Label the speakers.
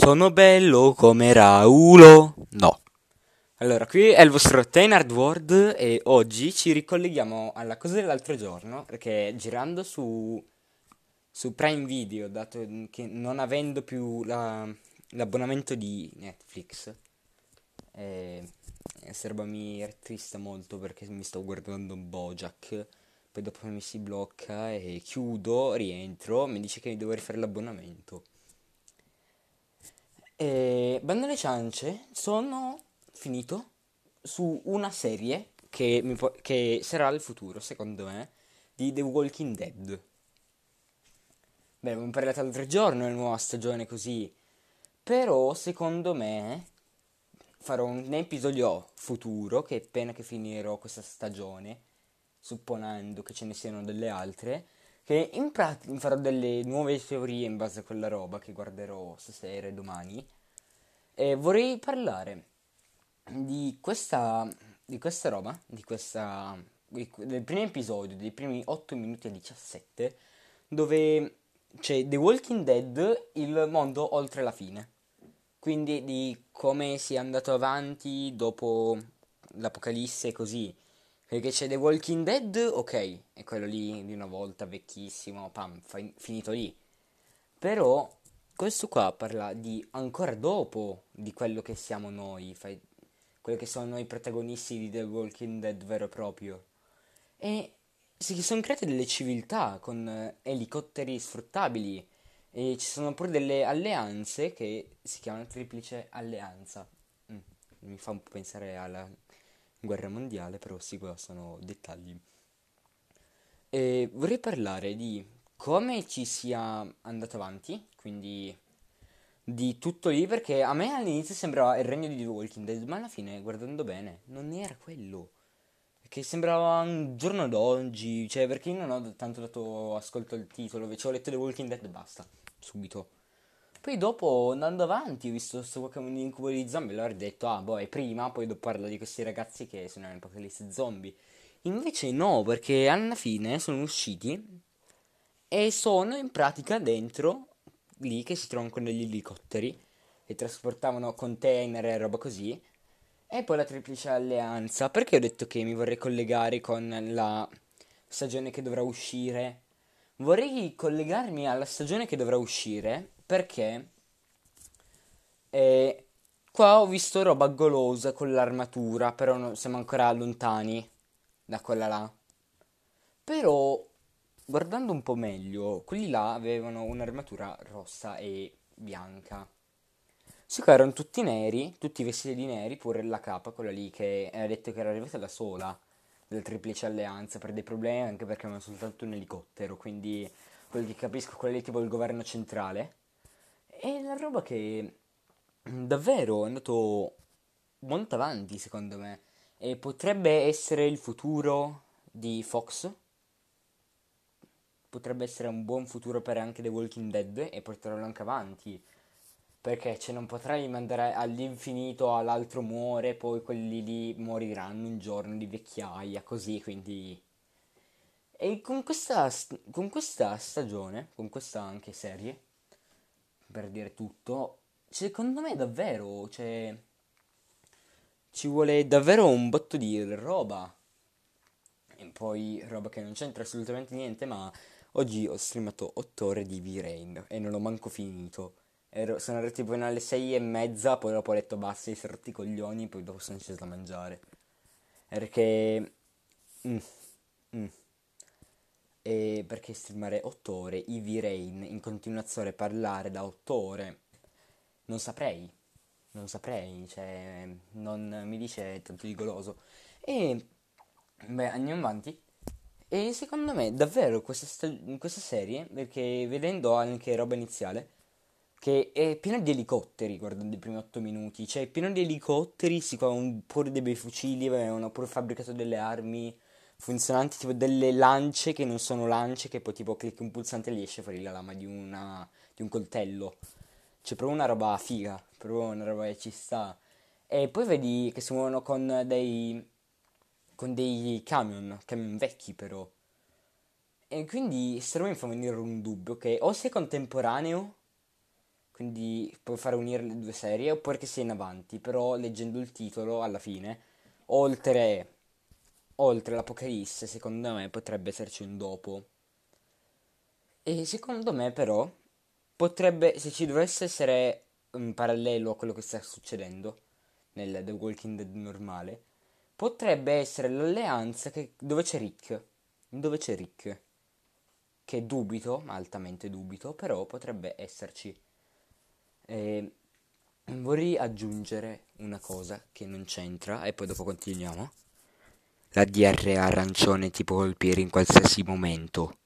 Speaker 1: Sono bello come Raulo? No. Allora, qui è il vostro Tainard World e oggi ci ricolleghiamo alla cosa dell'altro giorno, perché girando su, su Prime Video, dato che non avendo più la, l'abbonamento di Netflix, eh, questa roba mi rattrista molto perché mi sto guardando Bojack, poi dopo mi si blocca e chiudo, rientro, mi dice che devo rifare l'abbonamento. E Bando alle ciance, sono finito su una serie che, po- che sarà il futuro, secondo me, di The Walking Dead. Beh, abbiamo parlato l'altro giorno, una nuova stagione così. Però, secondo me, farò un episodio futuro, che appena che finirò questa stagione, supponendo che ce ne siano delle altre, che in pratica farò delle nuove teorie in base a quella roba che guarderò stasera e domani. E vorrei parlare di questa, di questa roba, di questa, del primo episodio, dei primi 8 minuti e 17, dove c'è The Walking Dead, il mondo oltre la fine. Quindi di come sia andato avanti dopo l'apocalisse e così perché c'è The Walking Dead, ok, è quello lì di una volta vecchissimo, pam, fi- finito lì. Però questo qua parla di ancora dopo di quello che siamo noi, fai, quello che sono noi protagonisti di The Walking Dead vero e proprio. E si sono create delle civiltà con eh, elicotteri sfruttabili e ci sono pure delle alleanze che si chiamano triplice alleanza. Mm, mi fa un po' pensare alla guerra mondiale, però sì, qua sono dettagli. E vorrei parlare di come ci sia andato avanti, quindi di tutto lì, perché a me all'inizio sembrava il regno di The Walking Dead, ma alla fine, guardando bene, non era quello. Perché sembrava un giorno d'oggi, cioè perché io non ho tanto dato ascolto al titolo, cioè ho letto The Walking Dead e basta, subito. Poi dopo, andando avanti, ho visto questo Pokémon incubo di zombie, allora ho detto, ah, boh, è prima, poi dopo parla di questi ragazzi che sono in apocalisse zombie. Invece no, perché alla fine sono usciti e sono in pratica dentro, lì, che si trovano con degli elicotteri, che trasportavano container e roba così. E poi la triplice alleanza. Perché ho detto che mi vorrei collegare con la stagione che dovrà uscire? Vorrei collegarmi alla stagione che dovrà uscire perché eh, qua ho visto roba golosa con l'armatura, però no, siamo ancora lontani da quella là. Però guardando un po' meglio, quelli là avevano un'armatura rossa e bianca. Sì, qua erano tutti neri, tutti vestiti di neri, pure la capa, quella lì che era detto che era arrivata da sola della triplice alleanza per dei problemi, anche perché avevano soltanto un elicottero, quindi quello che capisco, quello lì tipo il governo centrale. E la roba che davvero è andato molto avanti, secondo me. E potrebbe essere il futuro di Fox. Potrebbe essere un buon futuro per anche The Walking Dead e portarlo anche avanti. Perché cioè, non potrai mandare all'infinito, all'altro muore, poi quelli lì moriranno un giorno di vecchiaia, così, quindi... E con questa, con questa stagione, con questa anche serie, per dire tutto, secondo me davvero, cioè, ci vuole davvero un botto di roba. E poi roba che non c'entra assolutamente niente, ma oggi ho streamato 8 ore di V-Rain e non l'ho manco finito. Ero, sono arrivato tipo alle 6 e mezza, poi dopo ho detto basta, si rotti i coglioni, poi dopo sono sceso a mangiare. Perché... Mm, mm. E perché streamare 8 ore, Eevee Rain, in continuazione parlare da 8 ore, non saprei. Non saprei, cioè, non mi dice tanto di goloso. E, beh, andiamo avanti. E secondo me, davvero, questa, sta- questa serie, perché vedendo anche roba iniziale, che è piena di elicotteri, guardando i primi 8 minuti, cioè è pieno di elicotteri, si fa un po' dei bei fucili, avevano pure fabbricato delle armi funzionanti, tipo delle lance che non sono lance, che poi tipo clicchi un pulsante e gli esce fuori la lama di, una, di un coltello. C'è proprio una roba figa, proprio una roba che ci sta. E poi vedi che si muovono con dei, con dei camion, camion vecchi però. E quindi se mi fa venire un dubbio che o sei contemporaneo quindi puoi fare unire le due serie, oppure che sia in avanti, però leggendo il titolo alla fine, oltre, oltre l'Apocalisse, secondo me potrebbe esserci un dopo. E secondo me però potrebbe, se ci dovesse essere un parallelo a quello che sta succedendo nel The Walking Dead normale, potrebbe essere l'alleanza che, dove c'è Rick. Dove c'è Rick. Che dubito, altamente dubito, però potrebbe esserci. E vorrei aggiungere una cosa che non c'entra e poi dopo continuiamo. La diarrea arancione ti può colpire in qualsiasi momento.